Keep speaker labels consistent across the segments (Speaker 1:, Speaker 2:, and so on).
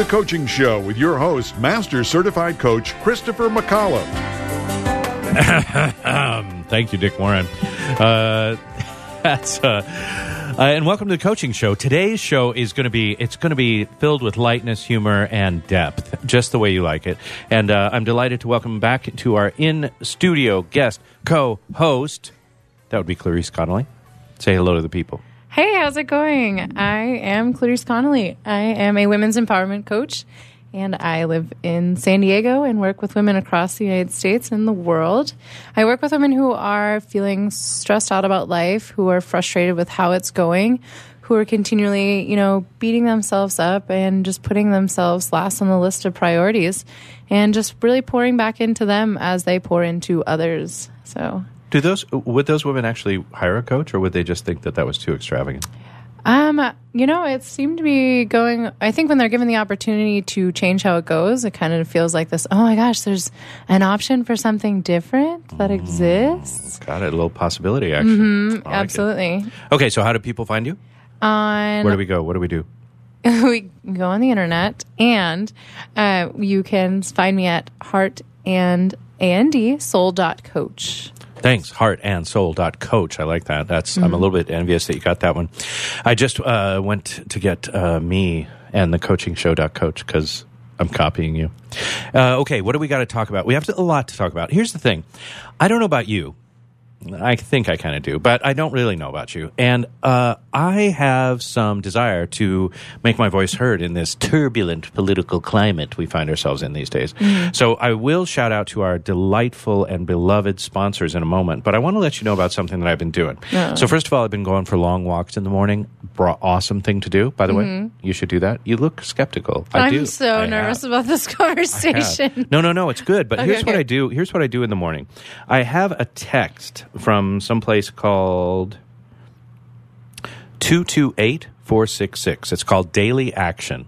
Speaker 1: the Coaching Show with your host, Master Certified Coach Christopher McCollum.
Speaker 2: Thank you, Dick Warren. Uh, that's uh, uh, and welcome to the coaching show. Today's show is going to be it's going to be filled with lightness, humor, and depth, just the way you like it. And uh, I'm delighted to welcome back to our in studio guest co-host. That would be Clarice Connolly. Say hello to the people.
Speaker 3: Hey, how's it going? I am Clarice Connolly. I am a women's empowerment coach, and I live in San Diego and work with women across the United States and the world. I work with women who are feeling stressed out about life, who are frustrated with how it's going, who are continually, you know, beating themselves up and just putting themselves last on the list of priorities and just really pouring back into them as they pour into others. So
Speaker 2: Do those would those women actually hire a coach, or would they just think that that was too extravagant?
Speaker 3: Um, you know, it seemed to be going. I think when they're given the opportunity to change how it goes, it kind of feels like this. Oh my gosh, there's an option for something different that exists.
Speaker 2: Got it. A little possibility, actually. I like it.
Speaker 3: Absolutely.
Speaker 2: Okay, so how do people find you?
Speaker 3: On
Speaker 2: Where do we go? What do we do?
Speaker 3: we go on the internet, and uh, you can find me at heart and and soul dot coach.
Speaker 2: Thanks, heart and soul dot coach. I like that. That's I'm a little bit envious that you got that one. I just uh, went to get uh, me and the coaching show dot coach because I'm copying you. Uh, okay, what do we got to talk about? We have to, a lot to talk about. Here's the thing. I don't know about you. I think I kind of do, but I don't really know about you. And uh, I have some desire to make my voice heard in this turbulent political climate we find ourselves in these days. So I will shout out to our delightful and beloved sponsors in a moment, but I want to let you know about something that I've been doing. So, first of all, I've been going for long walks in the morning. Bra- awesome thing to do, by the way. You should do that. You look skeptical. I
Speaker 3: I'm
Speaker 2: do.
Speaker 3: so
Speaker 2: I
Speaker 3: nervous
Speaker 2: have.
Speaker 3: about this conversation.
Speaker 2: No, no, no. It's good. But
Speaker 3: Okay,
Speaker 2: here's what. I do. Here's what I do in the morning. I have a text from some place called two two eight four six six. It's called Daily Action,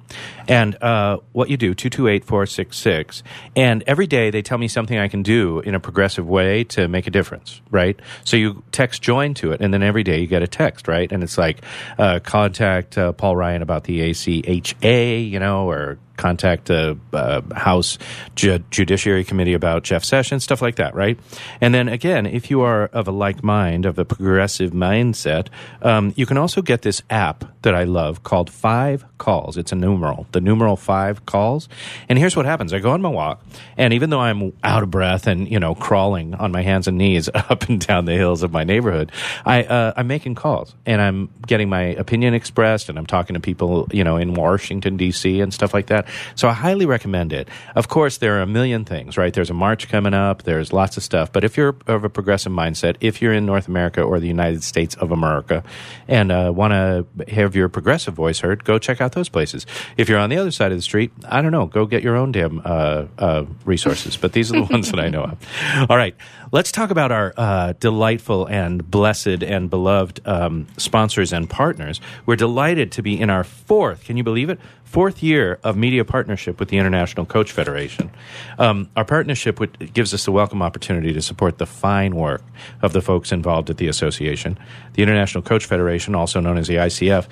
Speaker 2: and uh, what you do two two eight four six six, and every day they tell me something I can do in a progressive way to make a difference. Right. So you text join to it, and then every day you get a text. Right, and it's like uh, contact uh, Paul Ryan about the ACHA, you know, or contact the uh, House Ju- Judiciary Committee about Jeff Sessions, stuff like that, right? And then again, if you are of a like mind, of a progressive mindset, um, you can also get this app that I love called Five Calls. It's a numeral, the numeral Five Calls. And here's what happens: I go on my walk, and even though I'm out of breath and you know crawling on my hands and knees up and down the hills of my neighborhood, I uh, I'm making calls and I'm getting my opinion expressed, and I'm talking to people you know in Washington D.C. and stuff like that. So I highly recommend it. Of course, there are a million things, right? There's a march coming up. There's lots of stuff. But if you're of a progressive mindset, if you're in North America or the United States of America, and uh, want to have your progressive voice heard, go check out those places. If you're on the other side of the street, I don't know, go get your own damn uh, uh, resources. But these are the ones that I know of. All right, let's talk about our uh, delightful and blessed and beloved um, sponsors and partners. We're delighted to be in our fourth. Can you believe it? Fourth year of media partnership with the International Coach Federation. Um, our partnership with, gives us a welcome opportunity to support the fine work of the folks involved at the association. The International Coach Federation, also known as the ICF,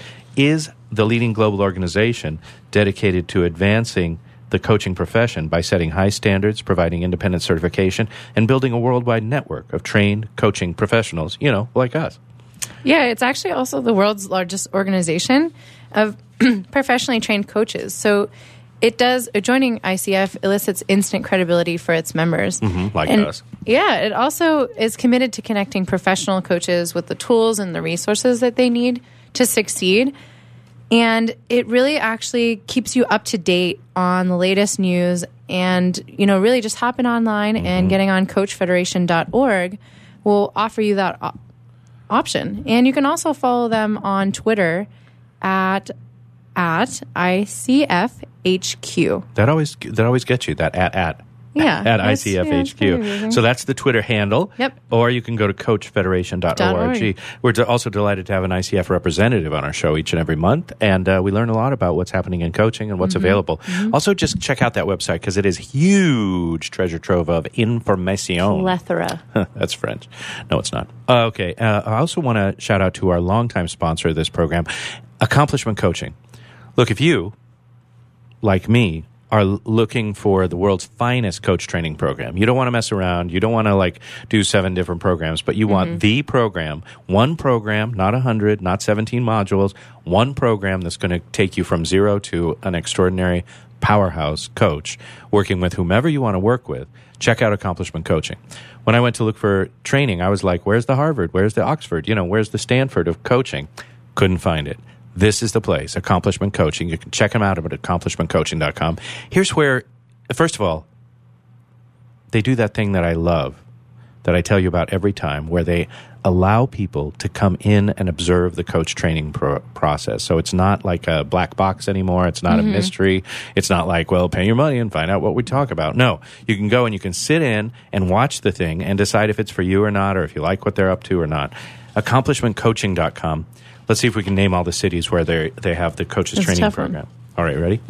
Speaker 2: is the leading global organization dedicated to advancing the coaching profession by setting high standards, providing independent certification, and building a worldwide network of trained coaching professionals, you know, like us.
Speaker 3: Yeah, it's actually also the world's largest organization of professionally trained coaches. So it does joining ICF elicits instant credibility for its members.
Speaker 2: Mm-hmm, like
Speaker 3: And,
Speaker 2: us.
Speaker 3: Yeah, it also is committed to connecting professional coaches with the tools and the resources that they need to succeed. And it really actually keeps you up to date on the latest news and, you know, really just hopping online and mm-hmm. getting on coachfederation.org will offer you that op- option. And you can also follow them on Twitter at at ICFHQ.
Speaker 2: That always that always gets you that at at.
Speaker 3: Yeah,
Speaker 2: at
Speaker 3: that's- yeah, that's
Speaker 2: ICFHQ. so that's the Twitter handle.
Speaker 3: Yep.
Speaker 2: Or you can go to coachfederation.org.
Speaker 3: .org.
Speaker 2: We're also delighted to have an ICF representative on our show each and every month, and uh, we learn a lot about what's happening in coaching and what's
Speaker 3: Mm-hmm.
Speaker 2: available. Also, just check out that website because it is huge treasure trove of information.
Speaker 3: Plethora.
Speaker 2: That's French. No, it's not. Uh, okay. Uh, I also want to shout out to our longtime sponsor of this program, Accomplishment Coaching. Look, if you, like me, are looking for the world's finest coach training program, you don't want to mess around. You don't want to like do seven different programs, but you want mm-hmm. the program, one program, not a hundred, not seventeen modules, one program that's going to take you from zero to an extraordinary powerhouse coach, working with whomever you want to work with. Check out Accomplishment Coaching. When I went to look for training, I was like, "Where's the Harvard? Where's the Oxford? You know, where's the Stanford of coaching?" Couldn't find it. This is the place, Accomplishment Coaching. You can check them out at accomplishmentcoaching.com. Here's where, first of all, they do that thing that I love, that I tell you about every time, where they allow people to come in and observe the coach training pro- process. So it's not like a black box anymore. It's not a mm-hmm. mystery. It's not like, well, pay your money and find out what we talk about. No, you can go and you can sit in and watch the thing and decide if it's for you or not, or if you like what they're up to or not. Accomplishmentcoaching.com. Let's see if we can name all the cities where they they have the coaches
Speaker 3: That's
Speaker 2: training
Speaker 3: tough one.
Speaker 2: program. All right, ready?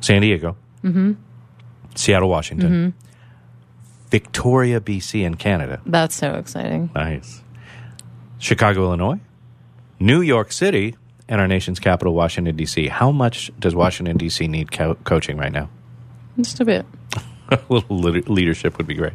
Speaker 2: San Diego, mm-hmm. Seattle, Washington,
Speaker 3: Mm-hmm.
Speaker 2: Victoria, BC, in Canada.
Speaker 3: That's so exciting.
Speaker 2: Nice. Chicago, Illinois, New York City, and our nation's capital, Washington, D.C. How much does Washington, D.C. need co- coaching right now?
Speaker 3: Just a bit.
Speaker 2: a little leadership would be great.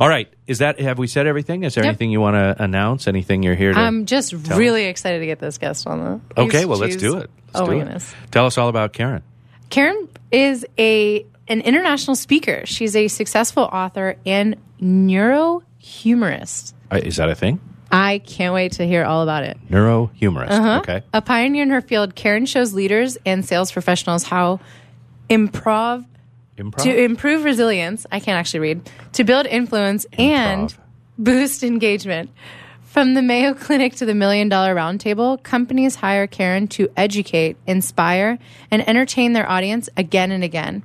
Speaker 2: All right. Is that, have we said everything? Is there
Speaker 3: Yep.
Speaker 2: anything you want to announce? Anything you're here to?
Speaker 3: I'm just really excited to get this guest on the.
Speaker 2: okay, well, let's do it. Let's
Speaker 3: oh
Speaker 2: do
Speaker 3: my
Speaker 2: it.
Speaker 3: goodness.
Speaker 2: Tell us all about Karyn.
Speaker 3: Karyn is a an international speaker. She's a successful author and neurohumorist.
Speaker 2: Uh, Is that a thing?
Speaker 3: I can't wait to hear all about it.
Speaker 2: Neurohumorist.
Speaker 3: Uh-huh.
Speaker 2: Okay.
Speaker 3: A pioneer in her field, Karyn shows leaders and sales professionals how improv
Speaker 2: Improv.
Speaker 3: to improve resilience. I can't actually read to build influence and boost engagement. From the Mayo Clinic to the Million Dollar Roundtable, companies hire Karyn to educate, inspire, and entertain their audience again and again.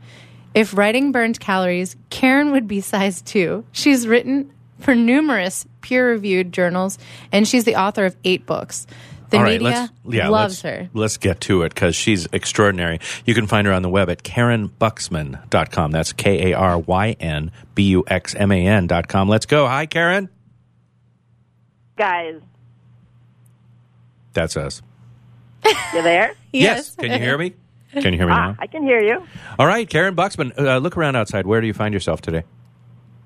Speaker 3: If writing burned calories, Karyn would be size two. She's written for numerous peer reviewed journals, and she's the author of eight books. The
Speaker 2: All right,
Speaker 3: media
Speaker 2: let's, yeah,
Speaker 3: loves
Speaker 2: let's,
Speaker 3: her.
Speaker 2: Let's get to it because she's extraordinary. You can find her on the web at KarynBuxman.com. That's K A R Y N B U X M A N.com. Let's go. Hi, Karyn.
Speaker 4: guys.
Speaker 2: That's us.
Speaker 4: You there?
Speaker 2: Yes. Can you hear me? Can you hear me
Speaker 4: ah,
Speaker 2: now?
Speaker 4: I can hear you.
Speaker 2: All right, Karyn Buxman. Uh, look around outside. Where do you find yourself today?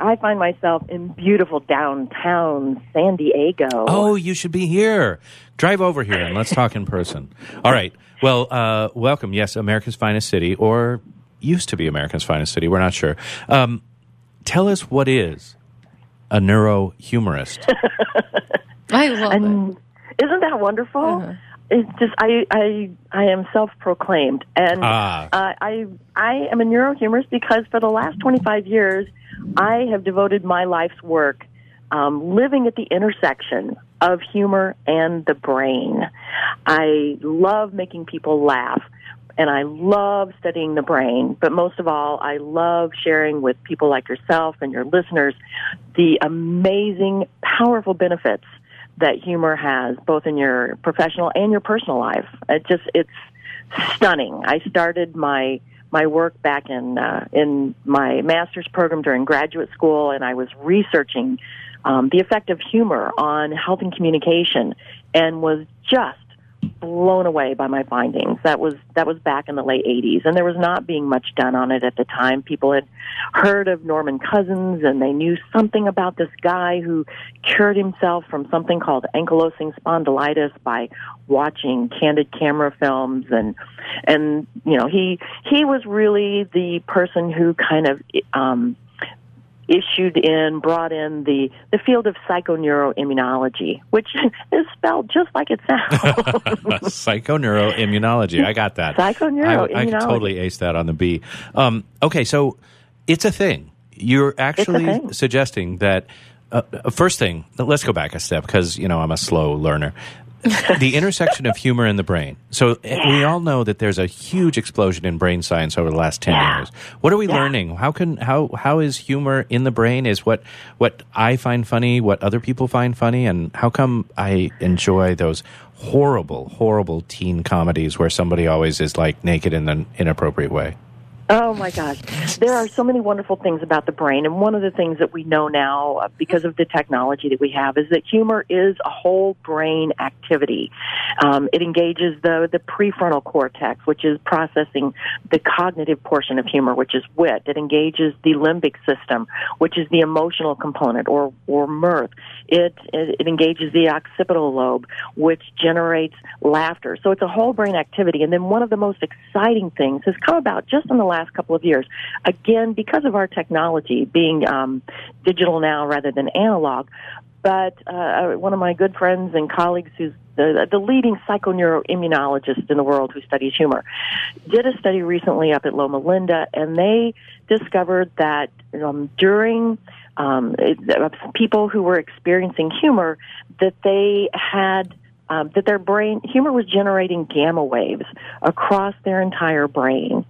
Speaker 4: I find myself in beautiful downtown San Diego.
Speaker 2: Oh, you should be here. Drive over here and let's talk in person. All right. Well, uh, welcome. Yes, America's finest city, or used to be America's finest city. We're not sure. Um, tell us what is a neurohumorist.
Speaker 3: I love it.
Speaker 4: and isn't that wonderful?
Speaker 2: Uh-huh.
Speaker 4: It's just I I I am self-proclaimed, and
Speaker 2: Ah.
Speaker 4: uh, I I am a neurohumorist because for the last 25 years, I have devoted my life's work um, living at the intersection of humor and the brain. I love making people laugh. And I love studying the brain, but most of all, I love sharing with people like yourself and your listeners the amazing, powerful benefits that humor has, both in your professional and your personal life. It just it's stunning. I started my my work back in uh, in my master's program during graduate school, and I was researching um, the effect of humor on health and communication, and was just blown away by my findings. That was that was back in the late 80s, and there was not being much done on it at the time. People had heard of Norman Cousins, and they knew something about this guy who cured himself from something called ankylosing spondylitis by watching candid camera films, and and you know he he was really the person who kind of um, issued in, brought in the, the field of psychoneuroimmunology, which is spelled just like it sounds.
Speaker 2: Psychoneuroimmunology. I got that. I, I totally ace that on the B. Um, okay, so it's a thing. You're actually
Speaker 4: thing.
Speaker 2: suggesting that. Uh, uh, first thing, let's go back a step because you know I'm a slow learner. The intersection of humor and the brain. So eh, we all know that there's a huge explosion in brain science over the last ten
Speaker 4: Yeah.
Speaker 2: years. What are we
Speaker 4: Yeah.
Speaker 2: learning? How can how how is humor in the brain? Is what what I find funny, what other people find funny, and how come I enjoy those horrible, horrible teen comedies where somebody always is like naked in an inappropriate way?
Speaker 4: Oh my gosh. There are so many wonderful things about the brain. And one of the things that we know now, uh, because of the technology that we have, is that humor is a whole brain activity. Um, it engages the, the prefrontal cortex, which is processing the cognitive portion of humor, which is wit. It engages the limbic system, which is the emotional component, or, or mirth. It, it, it engages the occipital lobe, which generates laughter. So it's a whole brain activity. And then one of the most exciting things has come about just in the last couple of years. Again, because of our technology being um, digital now rather than analog. But uh, one of my good friends and colleagues, who's the, the leading psychoneuroimmunologist in the world who studies humor, did a study recently up at Loma Linda, and they discovered that um, during um, uh, people who were experiencing humor, that they had um, that their brain humor was generating gamma waves across their entire brain,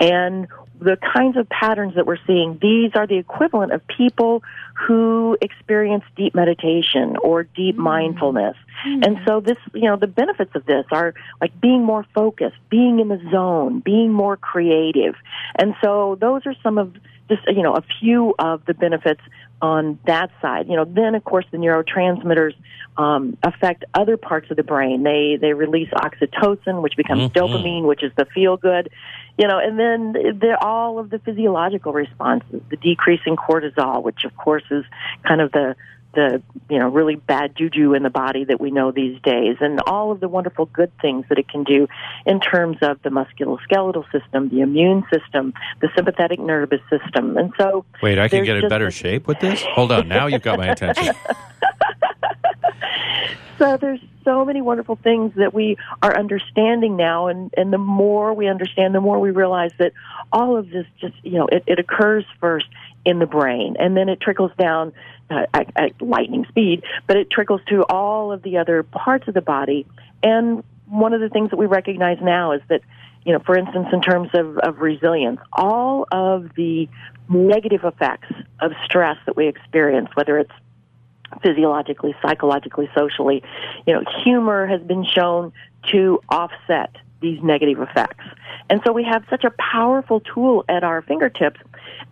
Speaker 4: and the kinds of patterns that we're seeing, these are the equivalent of people who experience deep meditation or deep mm. mindfulness. Hmm. And so this, you know, the benefits of this are like being more focused, being in the zone, being more creative. And so those are some of just, you know, a few of the benefits on that side. You know, then of course the neurotransmitters um, affect other parts of the brain. They they release oxytocin, which becomes
Speaker 2: Mhm.
Speaker 4: dopamine, which is the feel good. You know, and then there all of the physiological responses, the decrease in cortisol, which of course is kind of the the you know really bad juju in the body that we know these days, and all of the wonderful good things that it can do in terms of the musculoskeletal system, the immune system, the sympathetic nervous system, and so
Speaker 2: Wait, I can get in better
Speaker 4: a-
Speaker 2: shape with this? Hold on, now you've got my attention.
Speaker 4: So there's so many wonderful things that we are understanding now, and, and the more we understand, the more we realize that all of this just, you know, it, it occurs first in the brain, and then it trickles down uh, at, at lightning speed, but it trickles to all of the other parts of the body. And one of the things that we recognize now is that, you know, for instance, in terms of, of resilience, all of the negative effects of stress that we experience, whether it's physiologically, psychologically, socially. You know, humor has been shown to offset these negative effects. And so we have such a powerful tool at our fingertips.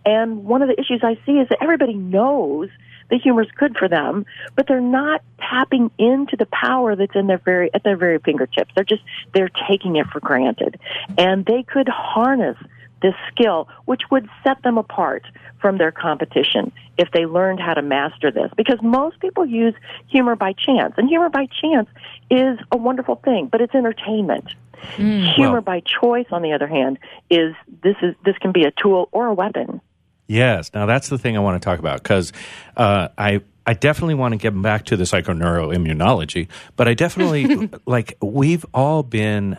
Speaker 4: And one of the issues I see is that everybody knows that humor is good for them, but they're not tapping into the power that's in their very at their very fingertips. They're just they're taking it for granted. And they could harness this skill, which would set them apart from their competition if they learned how to master this. Because most people use humor by chance, and humor by chance is a wonderful thing, but it's entertainment. Humor
Speaker 2: Well-
Speaker 4: by choice, on the other hand, is this is this can be a tool or a weapon.
Speaker 2: Yes. Now that's the thing I want to talk about because uh, I I definitely want to get back to the psychoneuroimmunology, but I definitely like we've all been.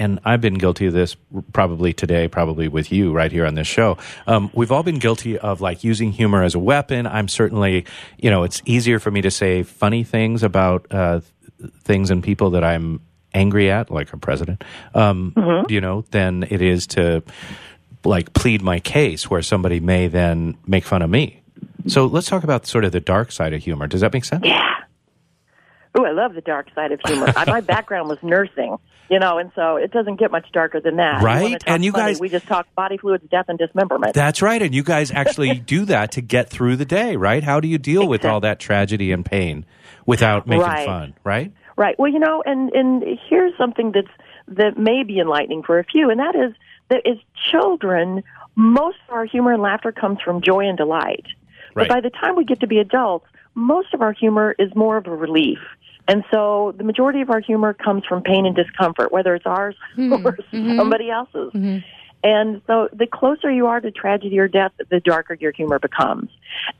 Speaker 2: And I've been guilty of this probably today, probably with you right here on this show. Um, we've all been guilty of like using humor as a weapon. I'm certainly, you know, it's easier for me to say funny things about uh, things and people that I'm angry at, like our president, um, you know, than it is to like plead my case where somebody may then make fun of me. So let's talk about sort of the dark side of humor. Does that make sense?
Speaker 4: Yeah. Ooh, I love the dark side of humor. My background was nursing, you know, and so it doesn't get much darker than that.
Speaker 2: Right?
Speaker 4: wanna
Speaker 2: And you
Speaker 4: funny,
Speaker 2: guys-
Speaker 4: we just talk body fluids, death, and dismemberment.
Speaker 2: That's right. And you guys actually do that to get through the day, right? How do you deal with all that tragedy and pain without making
Speaker 4: Right.
Speaker 2: fun, right?
Speaker 4: Right. Well, you know, and and here's something that's that may be enlightening for a few, and that is that as children, most of our humor and laughter comes from joy and delight.
Speaker 2: Right.
Speaker 4: But by the time we get to be adults, most of our humor is more of a relief. And so the majority of our humor comes from pain and discomfort, whether it's ours hmm. or mm-hmm. somebody else's. Mm-hmm. And so the closer you are to tragedy or death, the darker your humor becomes.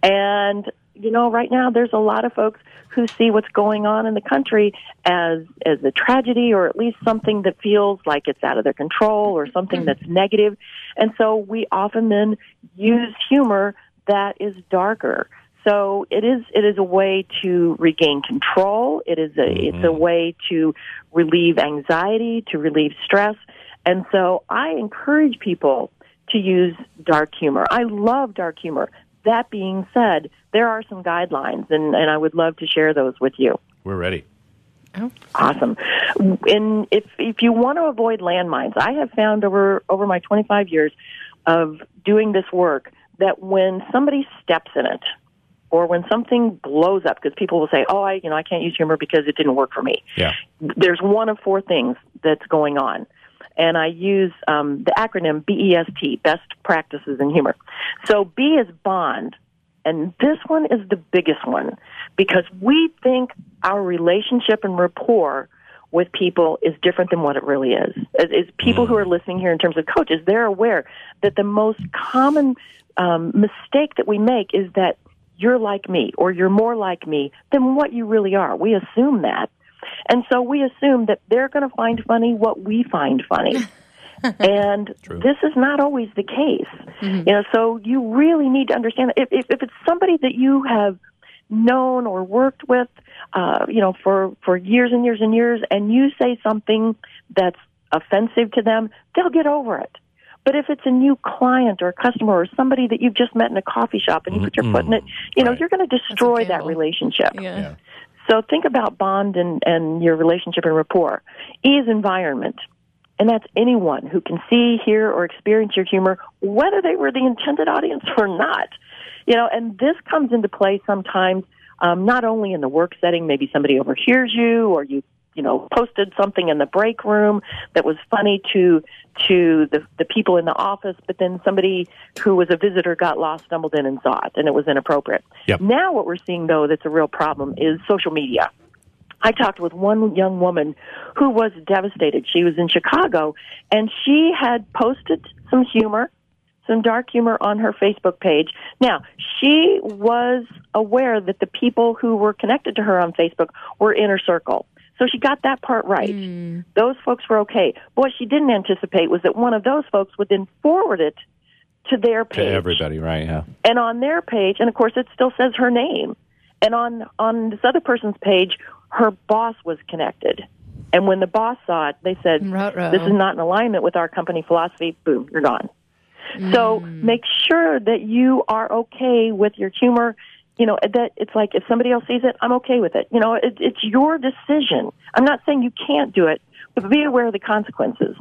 Speaker 4: And, you know, right now there's a lot of folks who see what's going on in the country as, as a tragedy or at least something that feels like it's out of their control or something mm-hmm. that's negative. And so we often then use humor that is darker. So it is it is a way to regain control. It is a it's a mm-hmm. way to relieve anxiety, to relieve stress. And so I encourage people to use dark humor. I love dark humor. That being said, there are some guidelines and, and I would love to share those with you.
Speaker 2: We're ready. Oh.
Speaker 4: Awesome. And if if you want to avoid landmines, I have found over over my 25 years of doing this work that when somebody steps in it or when something blows up because people will say, "Oh, I, you know, I can't use humor because it didn't work for me."
Speaker 2: Yeah.
Speaker 4: There's one of four things that's going on. And I use um, the acronym BEST, Best Practices in Humor. So B is bond, and this one is the biggest one because we think our relationship and rapport with people is different than what it really is. As, as people who are listening here in terms of coaches, they're aware that the most common um, mistake that we make is that you're like me or you're more like me than what you really are. We assume that. And so we assume that they're going to find funny what we find funny. and
Speaker 2: True.
Speaker 4: this is not always the case. You know, so you really need to understand if, if, if it's somebody that you have known or worked with, uh, you know, for, for years and years and years, and you say something that's offensive to them, they'll get over it. But if it's a new client or a customer or somebody that you've just met in a coffee shop and you put your foot in it, you know,
Speaker 2: Right.
Speaker 4: you're going to destroy that relationship.
Speaker 3: Yeah.
Speaker 2: Yeah.
Speaker 4: So think about bond and, and your relationship and rapport. E is environment. And that's anyone who can see, hear, or experience your humor, whether they were the intended audience or not. You know, and this comes into play sometimes, um, not only in the work setting, maybe somebody overhears you or you, you know, posted something in the break room that was funny to, to the, the people in the office, but then somebody who was a visitor got lost, stumbled in and saw it, and it was inappropriate.
Speaker 2: Yep.
Speaker 4: Now what we're seeing though that's a real problem is social media. I talked with one young woman who was devastated. She was in Chicago and she had posted some humor, some dark humor on her Facebook page. Now, she was aware that the people who were connected to her on Facebook were inner circle. So she got that part right. Mm. Those folks were okay. But what she didn't anticipate was that one of those folks would then forward it to their page.
Speaker 2: To everybody, right? Yeah.
Speaker 4: and on their page, and of course it still says her name. And on on this other person's page, her boss was connected. And when the boss saw it, they said,
Speaker 3: Ruh-roh.
Speaker 4: "This is not in alignment with our company philosophy." Boom, you're gone. So mm. make sure that you are okay with your humor. You know that it's like if somebody else sees it, I'm okay with it. You know, it, it's your decision. I'm not saying you can't do it, but be aware of the consequences.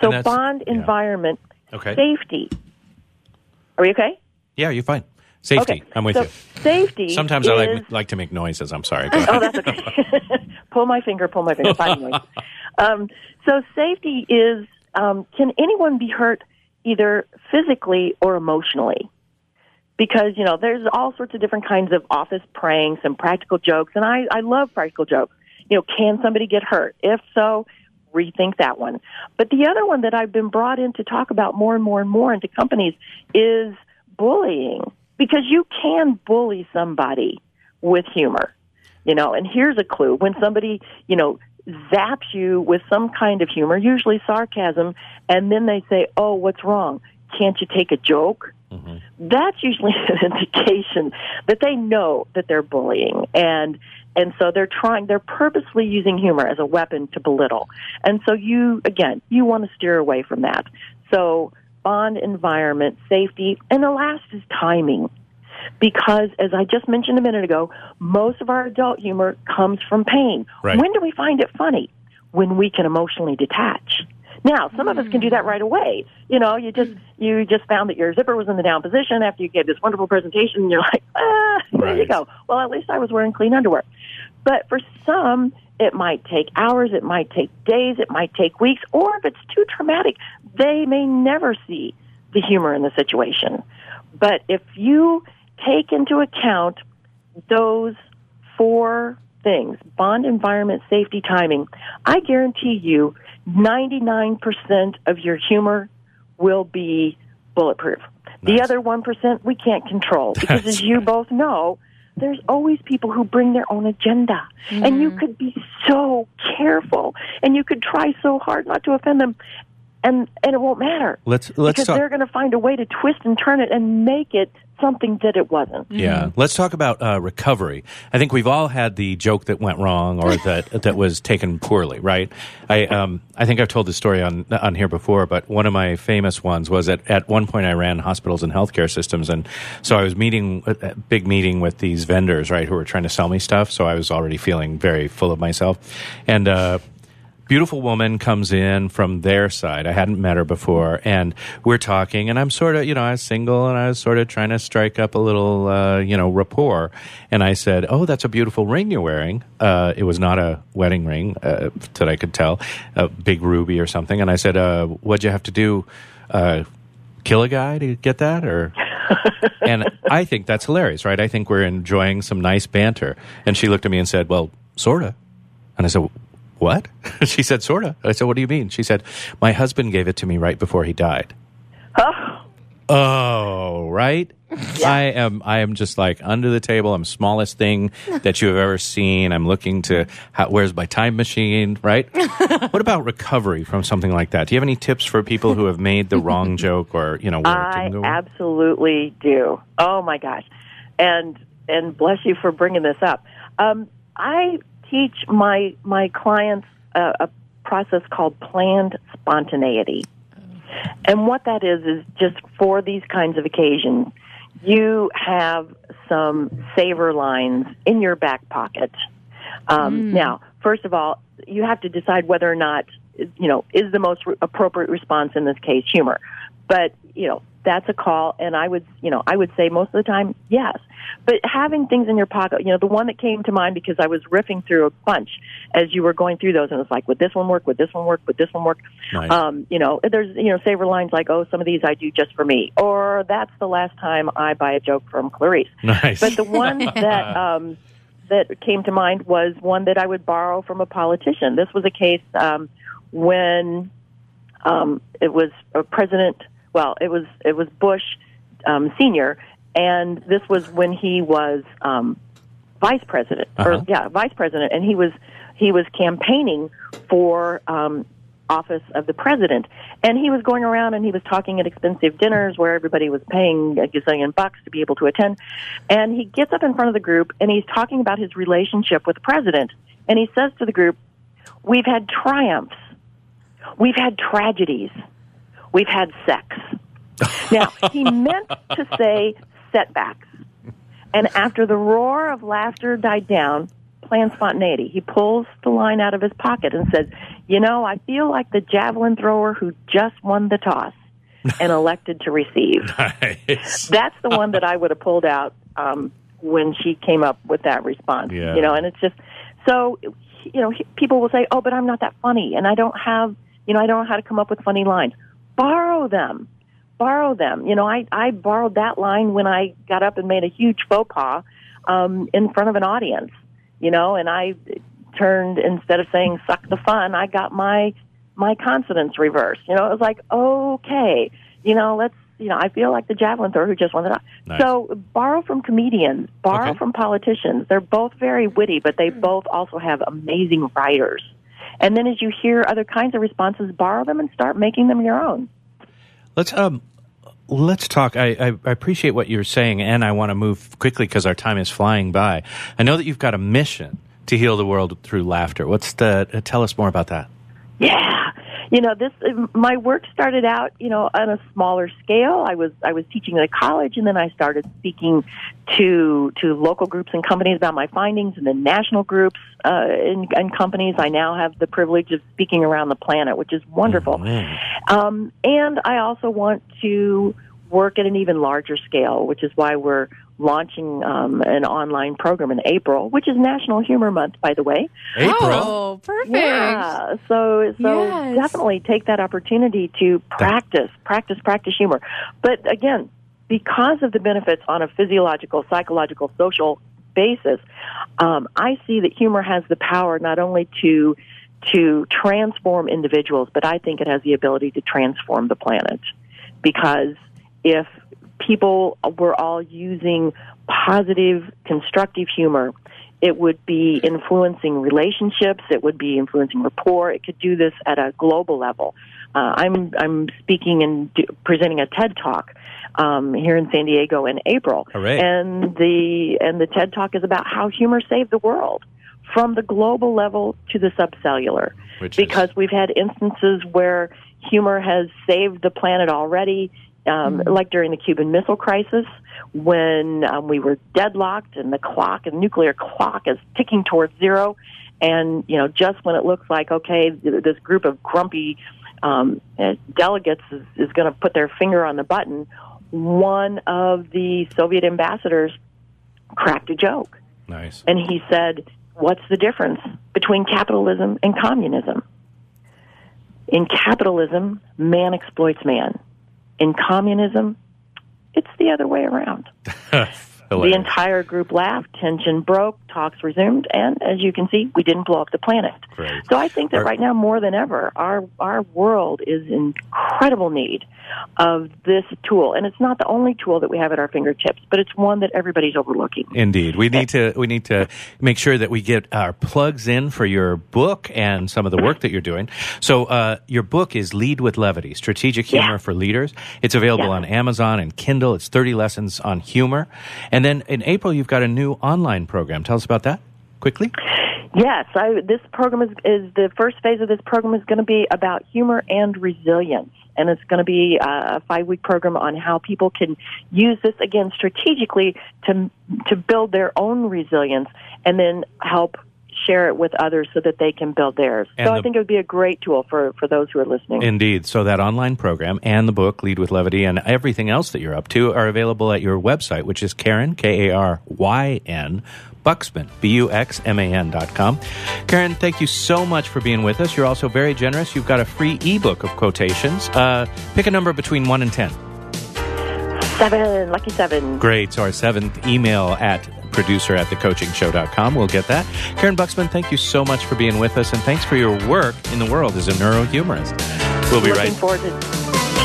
Speaker 4: So bond
Speaker 2: yeah.
Speaker 4: environment,
Speaker 2: Okay.
Speaker 4: safety. Are we okay?
Speaker 2: Yeah, you're fine. Safety.
Speaker 4: Okay.
Speaker 2: I'm with
Speaker 4: so
Speaker 2: you.
Speaker 4: Safety.
Speaker 2: Sometimes
Speaker 4: is,
Speaker 2: I like like to make noises. I'm sorry.
Speaker 4: Oh, that's okay. pull my finger. Pull my finger. Fine noise. Um, so safety is. Um, can anyone be hurt either physically or emotionally? Because you know, there's all sorts of different kinds of office pranks and practical jokes, and I I love practical jokes. You know, can somebody get hurt? If so, rethink that one. But the other one that I've been brought in to talk about more and more and more into companies is bullying because you can bully somebody with humor. You know, and here's a clue. When somebody, you know, zaps you with some kind of humor, usually sarcasm, and then they say, "Oh, what's wrong? Can't you take a joke?" Mm-hmm. That's usually an indication that they know that they're bullying and and so they're trying they're purposely using humor as a weapon to belittle. And so you again, you want to steer away from that. So bond environment, safety, and the last is timing because as I just mentioned a minute ago, most of our adult humor comes from pain.
Speaker 2: Right.
Speaker 4: When do we find it funny? When we can emotionally detach. Now, some of us can do that right away. You know, you just you just found that your zipper was in the down position after you gave this wonderful presentation and you're like, ah, there you go. Well, at least I was wearing clean underwear. But for some, it might take hours, it might take days, it might take weeks, or if it's too traumatic, they may never see the humor in the situation. But if you take into account those four things bond, environment, safety, timing I guarantee you 99% of your humor will be bulletproof. The other 1% we can't control because,
Speaker 2: That's
Speaker 4: as you
Speaker 2: right.
Speaker 4: both know, there's always people who bring their own agenda. And you mm-hmm. could be so careful and you could try so hard not to offend them. And and it won't matter.
Speaker 2: Let's let's
Speaker 4: because
Speaker 2: talk.
Speaker 4: they're going to find a way to twist and turn it and make it something that it wasn't.
Speaker 2: Yeah, let's talk about uh, recovery. I think we've all had the joke that went wrong or that that was taken poorly, right? I um, I think I've told this story on on here before, but one of my famous ones was at at one point I ran hospitals and healthcare systems, and so I was meeting a a big meeting with these vendors, right, who were trying to sell me stuff. So I was already feeling very full of myself, and. Uh, beautiful woman comes in from their side. I hadn't met her before, and we're talking. And I'm sort of, you know, I was single, and I was sort of trying to strike up a little, uh, you know, rapport. And I said, "Oh, that's a beautiful ring you're wearing." Uh, it was not a wedding ring uh, that I could tell, a big ruby or something. And I said, uh, "What'd you have to do? Uh, kill a guy to get that, or?" and I think that's hilarious, right? I think we're enjoying some nice banter. And she looked at me and said, "Well, sorta." And I said, "What?" she said, "Sorta." I said, "What do you mean?" She said, "My husband gave it to me right before he died."
Speaker 4: Oh,
Speaker 2: Oh, right. I am. I am just like under the table. I'm smallest thing that you have ever seen. I'm looking to how, where's my time machine, right? what about recovery from something like that? Do you have any tips for people who have made the wrong joke or you know where
Speaker 4: I absolutely do. Oh my gosh, and and bless you for bringing this up. Um, I teach my my clients a, a process called planned spontaneity, and what that is is just for these kinds of occasions, you have some saver lines in your back pocket. Um, Now, first of all, you have to decide whether or not you know is the most appropriate response in this case humor. But you know that's a call, and I would you know I would say most of the time yes. But having things in your pocket, you know, the one that came to mind because I was riffing through a bunch as you were going through those, and it's like, would this one work? Would this one work? Would this one work?
Speaker 2: Nice.
Speaker 4: Um, you know, there's you know saver lines like, oh, some of these I do just for me, or that's the last time I buy a joke from Clarice.
Speaker 2: nice.
Speaker 4: But the one that um, that came to mind was one that I would borrow from a politician. This was a case um, when um, it was a president. Well, it was it was Bush um, senior, and this was when he was um, vice president,
Speaker 2: Uh-huh.
Speaker 4: or yeah, vice president, and he was he was campaigning for um, office of the president, and he was going around and he was talking at expensive dinners where everybody was paying a gazillion bucks to be able to attend, and he gets up in front of the group and he's talking about his relationship with the president, and he says to the group, "We've had triumphs, we've had tragedies, we've had sex." Now, he meant to say setbacks. And after the roar of laughter died down, planned spontaneity, he pulls the line out of his pocket and says, You know, I feel like the javelin thrower who just won the toss and elected to receive.
Speaker 2: nice.
Speaker 4: That's the one that I would have pulled out um, when she came up with that response.
Speaker 2: Yeah.
Speaker 4: You know, and it's just so, you know, people will say, Oh, but I'm not that funny and I don't have, you know, I don't know how to come up with funny lines. Borrow them borrow them. You know, I I borrowed that line when I got up and made a huge faux pas um, in front of an audience. You know, and I turned instead of saying "suck the fun," I got my my consonants reversed. You know, it was like okay, you know, let's. You know, I feel like the javelin thrower who just won the.
Speaker 2: Nice.
Speaker 4: So borrow from comedians, borrow
Speaker 2: Okay.
Speaker 4: from politicians. They're both very witty, but they both also have amazing writers. And then as you hear other kinds of responses, borrow them and start making them your own.
Speaker 2: Let's um, let's talk. I, I, I appreciate what you're saying, and I want to move quickly because our time is flying by. I know that you've got a mission to heal the world through laughter. What's the? Uh, tell us more about that.
Speaker 4: Yeah. You know, this my work started out, you know, on a smaller scale. I was I was teaching at a college and then I started speaking to to local groups and companies about my findings and then national groups uh and, and companies. I now have the privilege of speaking around the planet, which is wonderful. Um and I also want to work at an even larger scale, which is why we're launching um, an online program in April, which is National Humor Month, by the way.
Speaker 2: April.
Speaker 3: Oh, perfect.
Speaker 4: Yeah. So so
Speaker 3: Yes.
Speaker 4: definitely take that opportunity to practice, practice, practice humor. But again, because of the benefits on a physiological, psychological, social basis, um, I see that humor has the power not only to to transform individuals, but I think it has the ability to transform the planet. Because if people were all using positive, constructive humor, it would be influencing relationships, it would be influencing rapport, it could do this at a global level. Uh, I'm I'm speaking and do, presenting a TED talk um, here in San Diego in April,
Speaker 2: Hooray.
Speaker 4: and the and the TED talk is about how humor saved the world from the global level to the subcellular,
Speaker 2: Which is-
Speaker 4: because we've had instances where humor has saved the planet already, um, like during the Cuban Missile Crisis. When um, we were deadlocked and the clock, the nuclear clock, is ticking towards zero, and you know, just when it looks like okay, this group of grumpy um, uh, delegates is, is going to put their finger on the button, one of the Soviet ambassadors cracked a joke,
Speaker 2: Nice.
Speaker 4: and he said, "What's the difference between capitalism and communism? In capitalism, man exploits man. In communism, it's the other way around." The entire group laughed, tension broke, talks resumed, and as you can see, we didn't blow up the planet.
Speaker 2: Great.
Speaker 4: So I think that right now, more than ever, our our world is in incredible need of this tool, and it's not the only tool that we have at our fingertips, but it's one that everybody's overlooking.
Speaker 2: Indeed, we need to we need to make sure that we get our plugs in for your book and some of the work that you're doing. So, uh, your book is "Lead with Levity: Strategic Humor
Speaker 4: Yeah.
Speaker 2: for Leaders." It's available
Speaker 4: Yeah.
Speaker 2: on Amazon and Kindle. It's 30 lessons on humor, and then in April you've got a new online program. Tell us about that quickly.
Speaker 4: Yes, I, this program is, is the first phase of this program is going to be about humor and resilience. And it's going to be uh, a five week program on how people can use this again strategically to to build their own resilience and then help share it with others so that they can build theirs.
Speaker 2: And
Speaker 4: so
Speaker 2: the-
Speaker 4: I think it would be a great tool for, for those who are listening.
Speaker 2: Indeed. So that online program and the book, Lead with Levity, and everything else that you're up to are available at your website, which is Karyn, K A R Y N, Buxman, B U X M A N dot com. Karyn, thank you so much for being with us. You're also very generous. You've got a free ebook of quotations. Uh, pick a number between 1 and 10.
Speaker 4: seven, lucky seven.
Speaker 2: Great. So our seventh email at producer at thecoachingshow.com. We'll get that. Karyn Buxman, thank you so much for being with us, and thanks for your work in the world as a neurohumorist. We'll be
Speaker 4: Looking
Speaker 2: right
Speaker 4: forward to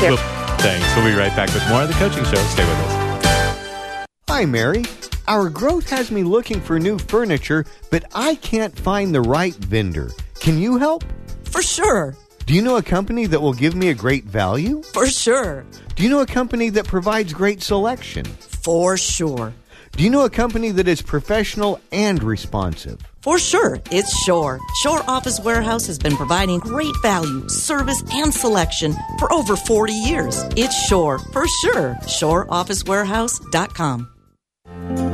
Speaker 4: share.
Speaker 2: Well, thanks. We'll be right back with more of the coaching show. Stay with us.
Speaker 5: Hi, Mary. Our growth has me looking for new furniture, but I can't find the right vendor. Can you help?
Speaker 6: For sure.
Speaker 5: Do you know a company that will give me a great value?
Speaker 6: For sure.
Speaker 5: Do you know a company that provides great selection?
Speaker 6: For sure.
Speaker 5: Do you know a company that is professional and responsive?
Speaker 6: For sure, it's Shore. Shore Office Warehouse has been providing great value, service, and selection for over 40 years. It's Shore, for sure. ShoreOfficeWarehouse.com.